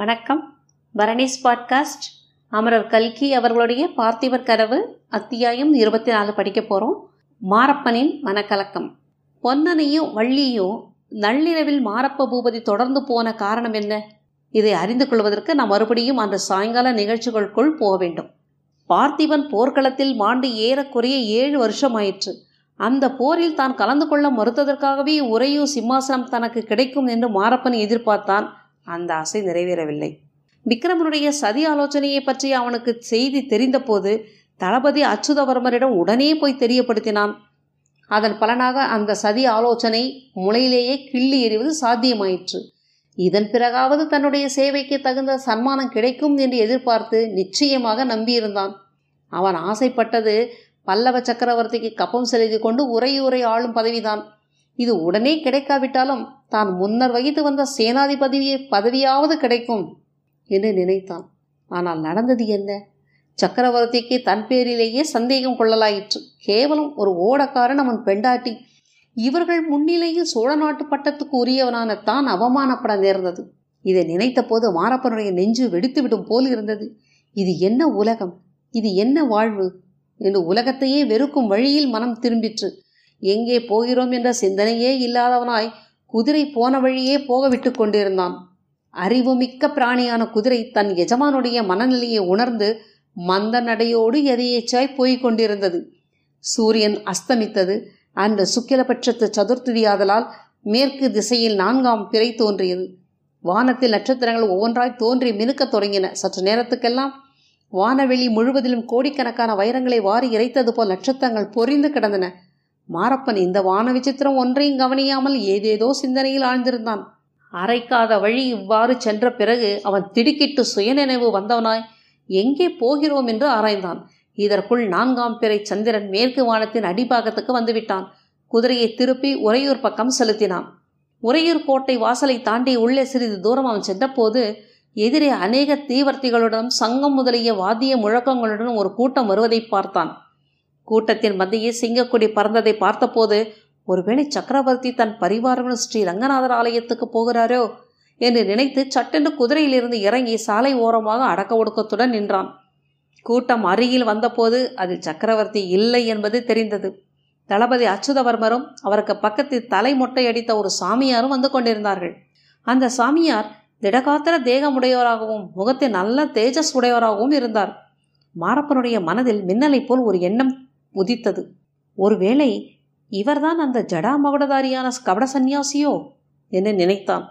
வணக்கம். பரணிஸ் பாட்காஸ்ட். அமரர் கல்கி அவர்களுடைய பார்த்திபர் கனவு அத்தியாயம் இருபத்தி நாலு படிக்க போகிறோம் மாரப்பனின் மனக்கலக்கம். பொன்னனையும் வள்ளியும் நள்ளிரவில் மாரப்ப பூபதி தொடர்ந்து போன காரணம் என்ன? இதை அறிந்து கொள்வதற்கு நாம் மறுபடியும் அந்த சாயங்கால நிகழ்ச்சிகளுக்குள் போக வேண்டும். பார்த்திபன் போர்க்களத்தில் மாண்டு ஏறக்குறைய ஏழு வருஷம் ஆயிற்று. அந்த போரில் தான் கலந்து கொள்ள மறுத்ததற்காகவே உறையூர் சிம்மாசனம் தனக்கு கிடைக்கும் என்று மாரப்பன் எதிர்பார்த்தான். அந்த ஆசை நிறைவேறவில்லை. விக்ரமனுடைய சதி ஆலோசனையை பற்றி அவனுக்கு செய்தி தெரிந்தபோது தளபதி அச்சுதவர்மரிடம் உடனே போய் தெரியப்படுத்தினான். அதன் பலனாக அந்த சதி ஆலோசனை முளையிலேயே கிள்ளி எறிவது சாத்தியமாயிற்று. இதன் பிறகாவது தன்னுடைய சேவைக்கு தகுந்த சன்மானம் கிடைக்கும் என்று எதிர்பார்த்து நிச்சயமாக நம்பியிருந்தான். அவன் ஆசைப்பட்டது பல்லவ சக்கரவர்த்திக்கு கப்பம் செலுத்தி கொண்டு உரையுரை ஆளும் பதவிதான். இது உடனே கிடைக்காவிட்டாலும் தான் முன்னர் வகித்து வந்த சேனாதிபதி பதவியாவது கிடைக்கும் என்று நினைத்தான். ஆனால் நடந்தது என்ன? சக்கரவர்த்திக்கு தன் பேரிலேயே சந்தேகம் கொள்ளலாயிற்று. கேவலம் ஒரு ஓடக்காரன் அவன் பெண்டாட்டி. இவர்கள் முன்னிலையில் சோழ நாட்டு பட்டத்துக்கு உரியவனான தான் அவமானப்பட நேர்ந்தது. இதை நினைத்த போது மாரப்பனுடைய நெஞ்சு வெடித்துவிடும் போல் இருந்தது. இது என்ன உலகம்? இது என்ன வாழ்வு? என்று உலகத்தையே வெறுக்கும் வழியில் மனம் திரும்பிற்று. எங்கே போகிறோம் என்ற சிந்தனையே இல்லாதவனாய் குதிரை போன வழியே போக விட்டு கொண்டிருந்தான். அறிவுமிக்க பிராணியான குதிரை தன் எஜமானுடைய மனநிலையை உணர்ந்து மந்த நடையோடு எதையேச்சாய் போய்க் கொண்டிருந்தது. சூரியன் அஸ்தமித்தது. அன்று சுக்கிலபட்சத்து சதுர்த்தியாதலால் மேற்கு திசையில் நான்காம் பிறை தோன்றியது. வானத்தில் நட்சத்திரங்கள் ஒவ்வொன்றாய் தோன்றி மினுக்கத் தொடங்கின. சற்று நேரத்துக்கெல்லாம் வானவெளி முழுவதிலும் கோடிக்கணக்கான வைரங்களை வாரி இறைத்தது போல் நட்சத்திரங்கள் பொறிந்து கிடந்தன. மாரப்பன் இந்த வான விசித்திரம் ஒன்றையும் கவனியாமல் ஏதேதோ சிந்தனையில் ஆழ்ந்திருந்தான். அரைக்காத வழி இவ்வாறு சென்ற பிறகு அவன் திடுக்கிட்டு சுயநினைவு வந்தவனாய் எங்கே போகிறோம்? என்று ஆராய்ந்தான். இதற்குள் நான்காம் பிறை சந்திரன் மேற்கு வானத்தின் அடிபாகத்துக்கு வந்துவிட்டான். குதிரையை திருப்பி உறையூர் பக்கம் செலுத்தினான். உறையூர் கோட்டை வாசலை தாண்டி உள்ளே சிறிது தூரம் அவன் சென்றபோது எதிரே அநேக தீவர்த்திகளுடன் சங்கம் முதலிய வாத்திய முழக்கங்களுடன் ஒரு கூட்டம் வருவதை பார்த்தான். கூட்டத்தின் மத்தியே சிங்கக்குடி பறந்ததை பார்த்தபோது ஒருவேளை சக்கரவர்த்தி தன் பரிவாரங்கள் ஸ்ரீ ரங்கநாதர் ஆலயத்துக்கு போகிறாரோ? என்று நினைத்து சட்டென்று குதிரையிலிருந்து இறங்கி சாலை ஓரமாக அடக்க ஒடுக்கத்துடன் நின்றான். கூட்டம் அருகில் வந்தபோது அதில் சக்கரவர்த்தி இல்லை என்பது தெரிந்தது. தளபதி அச்சுதவர்மரும் அவருக்கு பக்கத்தில் தலை மொட்டை அடித்த ஒரு சாமியாரும் வந்து கொண்டிருந்தார்கள். அந்த சாமியார் திடகாத்திர தேகமுடையவராகவும் முகத்தில் நல்ல தேஜஸ் உடையவராகவும் இருந்தார். மாரப்பனுடைய மனதில் மின்னலை போல் ஒரு எண்ணம் உதித்தது. ஒருவேளை இவர்தான் அந்த ஜடா மகுடதாரியான கபட சந்நியாசியோ என்று நினைத்தான்.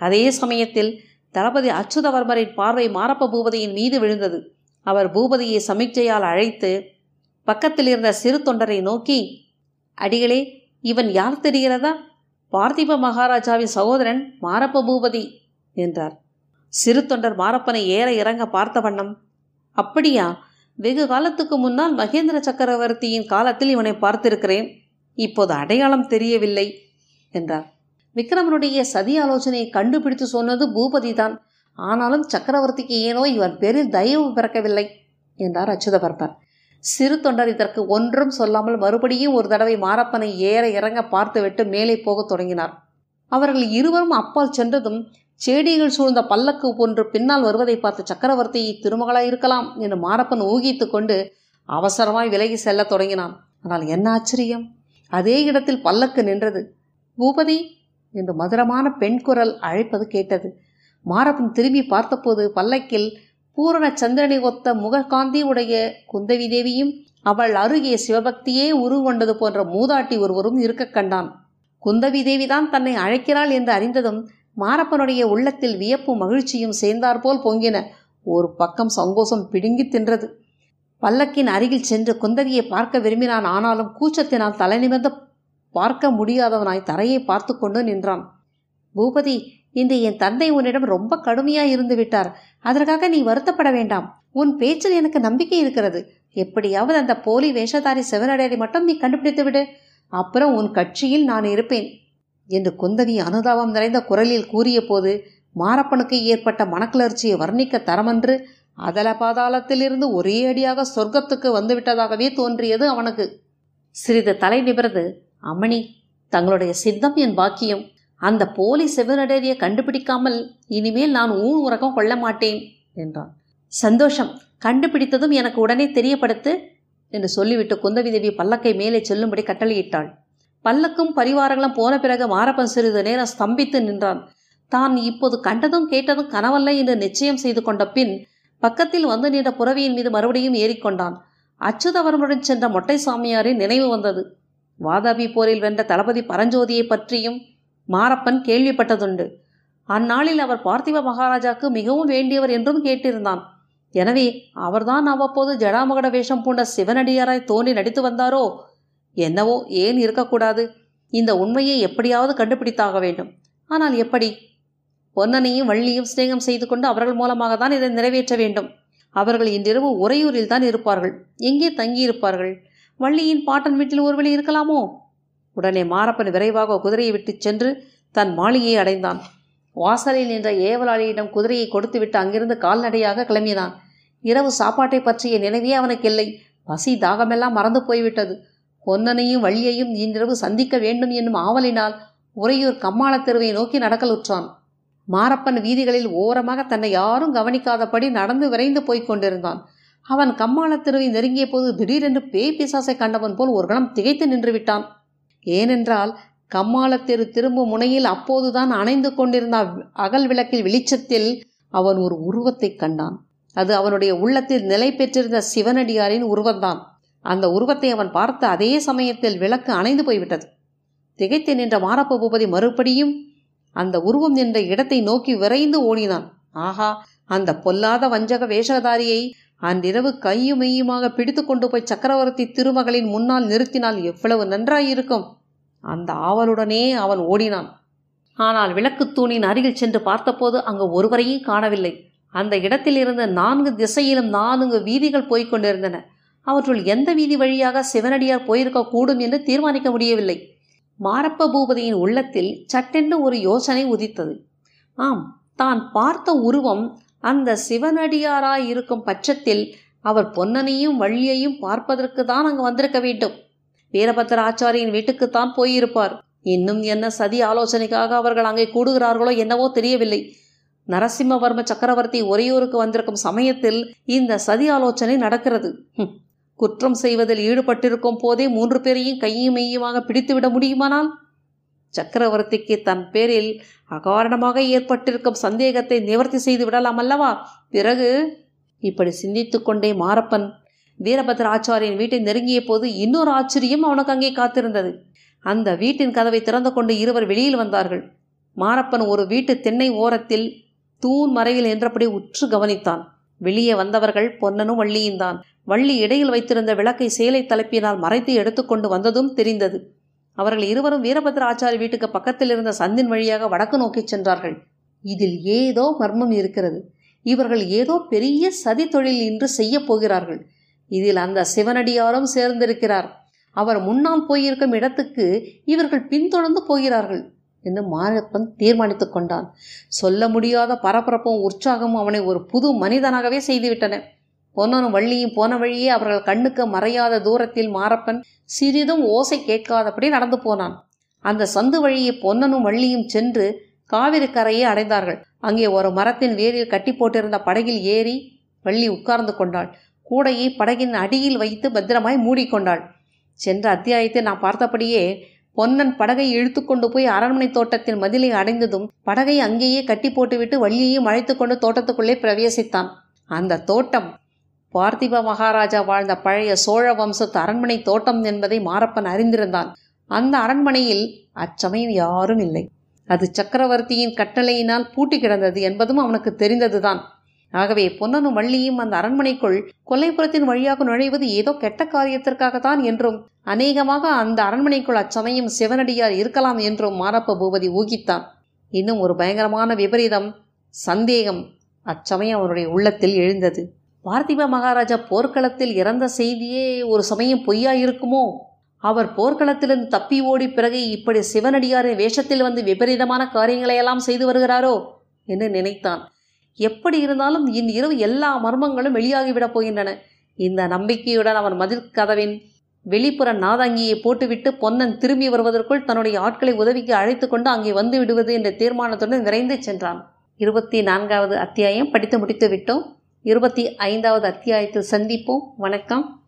அதே சமயத்தில் தளபதி அச்சுதவர்மரின் பார்வை மாரப்ப பூபதியின் மீது விழுந்தது. அவர் பூபதியை சமிக்ஜையால் அழைத்து பக்கத்தில் இருந்த சிறு தொண்டரை நோக்கி அடிகளே இவன் யார் தெரிகிறதா? பார்த்திப மகாராஜாவின் சகோதரன் மாரப்ப பூபதி என்றார். சிறு தொண்டர் மாரப்பனை ஏற இறங்க பார்த்த வண்ணம் அப்படியா? வெகு காலத்துக்கு முன்னால் மகேந்திர சக்கரவர்த்தியின் காலத்தில் இவனை பார்த்திருக்கிறேன். இப்போது அடையாளம் தெரியவில்லை என்றார். விக்ரமனுடைய சதி ஆலோசனையை கண்டுபிடித்து சொன்னது பூபதிதான். ஆனாலும் சக்கரவர்த்திக்கு ஏனோ இவன் பேரில் தயவு பிறக்கவில்லை என்றார் அச்சுத அச்சுதபர்பர் சிறு தொண்டர் இதற்கு ஒன்றும் சொல்லாமல் மறுபடியும் ஒரு தடவை மாரப்பனை ஏற இறங்க பார்த்துவிட்டு மேலே போகத் தொடங்கினார். அவர்கள் இருவரும் அப்பால் சென்றதும் செடிகள் சூழ்ந்த பல்லக்கு போன்று பின்னால் வருவதை பார்த்து சக்கரவர்த்தி திருமகளாயிருக்கலாம் என்று மாரப்பன் ஊகித்து கொண்டு அவசரமாய் விலகி செல்லத் தொடங்கினான். ஆனால் என்ன ஆச்சரியம்? அதே இடத்தில் பல்லக்கு நின்றது. பூபதி என்று மதுரமான பெண் குரல் அழைப்பது கேட்டது. மாரப்பன் திரும்பி பார்த்தபோது பல்லக்கில் பூரண சந்திரனை ஒத்த முககாந்தி உடைய குந்தவி தேவியும் அவள் அருகே சிவபக்தியே உருவொண்டது போன்ற மூதாட்டி ஒருவரும் இருக்க கண்டான். குந்தவி தேவிதான் தன்னை அழைக்கிறாள் என்று அறிந்ததும் மாரப்பனுடைய உள்ளத்தில் வியப்பும் மகிழ்ச்சியும் சேர்ந்தாற்போல் பொங்கின. ஒரு பக்கம் சங்கோஷம் பிடுங்கி தின்றது. பல்லக்கின் அருகில் சென்று குந்தவியை பார்க்க விரும்பினான். ஆனாலும் கூச்சத்தினால் தலை நிமிர்ந்து பார்க்க முடியாதவனாய் தரையை பார்த்து கொண்டு நின்றான். பூபதி இன்று என் தந்தை உன்னிடம் ரொம்ப கடுமையாய் இருந்து விட்டார். அதற்காக நீ வருத்தப்பட வேண்டாம். உன் பேச்சில் எனக்கு நம்பிக்கை இருக்கிறது. எப்படியாவது அந்த போலி வேஷதாரி சிவனடையை மட்டும் நீ கண்டுபிடித்து விடு அப்புறம் உன் கட்சியில் நான் இருப்பேன். என்று குந்தவி அனுதாபம் நிறைந்த குரலில் கூறியபோது மாரப்பனுக்கு ஏற்பட்ட மனக்கிளர்ச்சியை வர்ணிக்க தரமன்று அதல பாதாளத்திலிருந்து ஒரே அடியாக சொர்க்கத்துக்கு வந்துவிட்டதாகவே தோன்றியது அவனுக்கு. சிறிது தலை நிமிர்ந்து அமணி தங்களுடைய சித்தம் என் பாக்கியம். அந்த போலி செவனடேரியை கண்டுபிடிக்காமல் இனிமேல் நான் ஊன் உறக்கம் கொள்ள மாட்டேன் என்றான். சந்தோஷம். கண்டுபிடித்ததும் எனக்கு உடனே தெரியப்படுத்து என்று சொல்லிவிட்டு குந்தவி தேவி பல்லக்கை மேலே செல்லும்படி கட்டளையிட்டாள். பல்லக்கும் பரிவாரங்களும் போன பிறகு மாரப்பன் சிறிது நேரம் ஸ்தம்பித்து நின்றான். தான் இப்போது கண்டதும் கேட்டதும் கனவல்ல என்று நிச்சயம் செய்து கொண்ட பின் பக்கத்தில் வந்து நின்ற புறவியின் மீது மறுபடியும் ஏறிக்கொண்டான் அச்சுதவரமுடன் சென்ற மொட்டை சாமியாரின் நினைவு வந்தது. வாதாபி போரில் வென்ற தளபதி பரஞ்சோதியை பற்றியும் மாரப்பன் கேள்விப்பட்டதுண்டு. அந்நாளில் அவர் பார்த்திப மகாராஜாக்கு மிகவும் வேண்டியவர் என்றும் கேட்டிருந்தான். எனவே அவர்தான் அவ்வப்போது ஜடாமகட வேஷம் பூண்ட சிவனடியாராய் தோன்றி நடித்து வந்தாரோ? என்னவோ ஏன் இருக்கக்கூடாது? இந்த உண்மையை எப்படியாவது கண்டுபிடித்தாக வேண்டும். ஆனால் எப்படி? பொன்னனையும் வள்ளியும் சிநேகம் செய்து கொண்டு அவர்கள் மூலமாக தான் இதை நிறைவேற்ற வேண்டும். அவர்கள் இன்றிரவு உறையூரில் தான் இருப்பார்கள். எங்கே தங்கியிருப்பார்கள்? வள்ளியின் பாட்டன் வீட்டில் ஒருவழி இருக்கலாமோ? உடனே மாரப்பன் விரைவாக குதிரையை விட்டுச் சென்று தன் மாளிகையை அடைந்தான். வாசலில் நின்ற ஏவலாளியிடம் குதிரையை கொடுத்துவிட்டு அங்கிருந்து கால்நடையாக கிளம்பினான். இரவு சாப்பாட்டை பற்றிய நினைவே அவனுக்கு இல்லை. பசி தாகமெல்லாம் மறந்து போய்விட்டது. பொன்னனையும் வள்ளியையும் இன்றிரவு சந்திக்க வேண்டும் என்னும் ஆவலினால் உறையூர் கம்மாளத் தெருவை நோக்கி நடக்கலுற்றான். மாரப்பன் வீதிகளில் ஓரமாக தன்னை யாரும் கவனிக்காதபடி நடந்து விரைந்து போய்க் கொண்டிருந்தான். அவன் கம்மாளத் தெருவை நெருங்கிய போது திடீரென்று பேய் பிசாசை கண்டவன் போல் ஒரு கணம் திகைத்து நின்று விட்டான். ஏனென்றால் கம்மாளத்தெரு திரும்பும் முனையில் அப்போதுதான் அணைந்து கொண்டிருந்த அகல் விளக்கில் வெளிச்சத்தில் அவன் ஒரு உருவத்தை கண்டான். அது அவனுடைய உள்ளத்தில் நிலை பெற்றிருந்த சிவனடியாரின் உருவம்தான். அந்த உருவத்தை அவன் பார்த்த அதே சமயத்தில் விளக்கு அணைந்து போய்விட்டது. திகைத்து நின்ற மாரப்ப பூபதி மறுபடியும் அந்த உருவம் நின்ற இடத்தை நோக்கி விரைந்து ஓடினான். ஆஹா அந்த பொல்லாத வஞ்சக வேஷதாரியை அன்றிரவு கையும் மெய்யுமாக பிடித்து கொண்டு போய் சக்கரவர்த்தி திருமகளின் முன்னால் நிறுத்தினால் எவ்வளவு நன்றாயிருக்கும். அந்த ஆவலுடனே அவன் ஓடினான். ஆனால் விளக்கு தூணின் அருகில் சென்று பார்த்தபோது அங்கு ஒருவரையும் காணவில்லை. அந்த இடத்தில் இருந்த நான்கு திசையிலும் நான்கு வீதிகள் போய்க் கொண்டிருந்தன. அவற்றுள் எந்த வீதி வழியாக சிவனடியார் போயிருக்க கூடும் என்று தீர்மானிக்க முடியவில்லை. மாரப்ப பூபதியின் உள்ளத்தில் சட்டென்று ஒரு யோசனை உதித்தது. ஆம் தான் பார்த்த உருவம் அந்த சிவனடியாராய் இருக்கும் பட்சத்தில் அவர் பொன்னனையும் வள்ளியையும் பார்ப்பதற்கு தான் அங்கு வந்திருக்க வேண்டும். வீரபத்திர ஆச்சாரியின் வீட்டுக்குத்தான் போயிருப்பார். இன்னும் என்ன சதி ஆலோசனைக்காக அவர்கள் அங்கே கூடுகிறார்களோ என்னவோ தெரியவில்லை. நரசிம்மவர்ம சக்கரவர்த்தி ஒரையூருக்கு வந்திருக்கும் சமயத்தில் இந்த சதி ஆலோசனை நடக்கிறது. குற்றம் செய்வதில் ஈடுபட்டிருக்கும் போதே மூன்று பேரையும் கையும் மெய்யுமாக பிடித்துவிட முடியுமானால்? சக்கரவர்த்திக்கு தன் பேரில் அகாரணமாக ஏற்பட்டிருக்கும் சந்தேகத்தை நிவர்த்தி செய்து விடலாம் அல்லவா? பிறகு? இப்படி சிந்தித்து கொண்டே மாரப்பன் வீரபத்ர ஆச்சாரியின் வீட்டை நெருங்கிய போது இன்னொரு ஆச்சரியம் அவனுக்கு அங்கே காத்திருந்தது. அந்த வீட்டின் கதவை திறந்து கொண்டு இருவர் வெளியில் வந்தார்கள். மாரப்பன் ஒரு வீட்டு தென்னை ஓரத்தில் தூண் மறைவில் என்றபடி உற்று கவனித்தான். வெளியே வந்தவர்கள் பொன்னனும் வள்ளியும் தான். வள்ளி இடையில் வைத்திருந்த விளக்கை சேலை தலைப்பினால் மறைத்து எடுத்துக்கொண்டு வந்ததும் தெரிந்தது. அவர்கள் இருவரும் வீரபத்ர ஆச்சாரி வீட்டுக்கு பக்கத்தில் இருந்த சந்தின் வழியாக வடக்கு நோக்கிச் சென்றார்கள். இதில் ஏதோ மர்மம் இருக்கிறது. இவர்கள் ஏதோ பெரிய சதி தொழில் இன்று செய்யப் போகிறார்கள். இதில் அந்த சிவனடியாரும் சேர்ந்திருக்கிறார். அவர் முன்னால் போயிருக்கும் இடத்துக்கு இவர்கள் பின்தொடர்ந்து போகிறார்கள். என்று மாரப்பன் தீர்மானித்துக் கொண்டான். சொல்ல முடியாத பரபரப்பும் உற்சாகமும் அவனை ஒரு புது மனிதனாகவே செய்துவிட்டன. பொன்னனும் வள்ளியும் போன வழியே அவர்கள் கண்ணுக்கு மறையாத தூரத்தில் மாரப்பன் சிறிதும் ஓசை கேட்காதபடி நடந்து போனான். அந்த சந்து வழியே பொன்னனும் வள்ளியும் சென்று காவிரி கரையை அடைந்தார்கள். அங்கே ஒரு மரத்தின் வேரில் கட்டி போட்டிருந்த படகில் ஏறி வள்ளி உட்கார்ந்து கொண்டாள். கூடையை படகின் அடியில் வைத்து பத்திரமாய் மூடிக்கொண்டாள். சென்ற அத்தியாயத்தை நான் பார்த்தபடியே பொன்னன் படகை இழுத்து கொண்டு போய் அரண்மனை தோட்டத்தின் மதிலை அடைந்ததும் படகை அங்கேயே கட்டி போட்டுவிட்டு வள்ளியையும் அழைத்து கொண்டு தோட்டத்துக்குள்ளே பிரவேசித்தான். அந்த தோட்டம் பார்த்திப மகாராஜா வாழ்ந்த பழைய சோழ வம்சத்து அரண்மனை தோட்டம் என்பதை மாரப்பன் அறிந்திருந்தான். அந்த அரண்மனையில் அச்சமயம் யாரும் இல்லை. அது சக்கரவர்த்தியின் கட்டளையினால் பூட்டி கிடந்தது என்பதும் அவனுக்கு தெரிந்ததுதான். ஆகவே பொன்னனும் வள்ளியும் அந்த அரண்மனைக்குள் கொல்லைப்புறத்தின் வழியாக நுழைவது ஏதோ கெட்ட காரியத்திற்காகத்தான் என்றும் அநேகமாக அந்த அரண்மனைக்குள் அச்சமயம் சிவனடியார் இருக்கலாம் என்றும் மாரப்ப பூபதி ஊகித்தான். இன்னும் ஒரு பயங்கரமான விபரீதம் சந்தேகம் அச்சமயம் அவனுடைய உள்ளத்தில் எழுந்தது. பார்த்திப மகாராஜா போர்க்களத்தில் இறந்த செய்தியே ஒரு சமயம் பொய்யா இருக்குமோ அவர் போர்க்களத்திலிருந்து தப்பி ஓடி பிறகு இப்படி சிவனடியாரின் வேஷத்தில் வந்து விபரீதமான காரியங்களையெல்லாம் செய்து வருகிறாரோ? என்று நினைத்தான். எப்படி இருந்தாலும் இன் இரவு எல்லா மர்மங்களும் வெளியாகிவிடப் போகின்றன. இந்த நம்பிக்கையுடன் அவன் மதில் கதவின் வெளிப்புற நாதாங்கியை போட்டுவிட்டு பொன்னன் திரும்பி வருவதற்குள் தன்னுடைய ஆட்களை உதவிக்கு அழைத்து கொண்டு அங்கே வந்து விடுவது என்ற தீர்மானத்துடன் விரைந்து சென்றான். இருபத்தி நான்காவது அத்தியாயம் படித்து முடித்து விட்டோம் இருபத்தி ஐந்தாவது அத்தியாயத்தில் சந்திப்போம். வணக்கம்.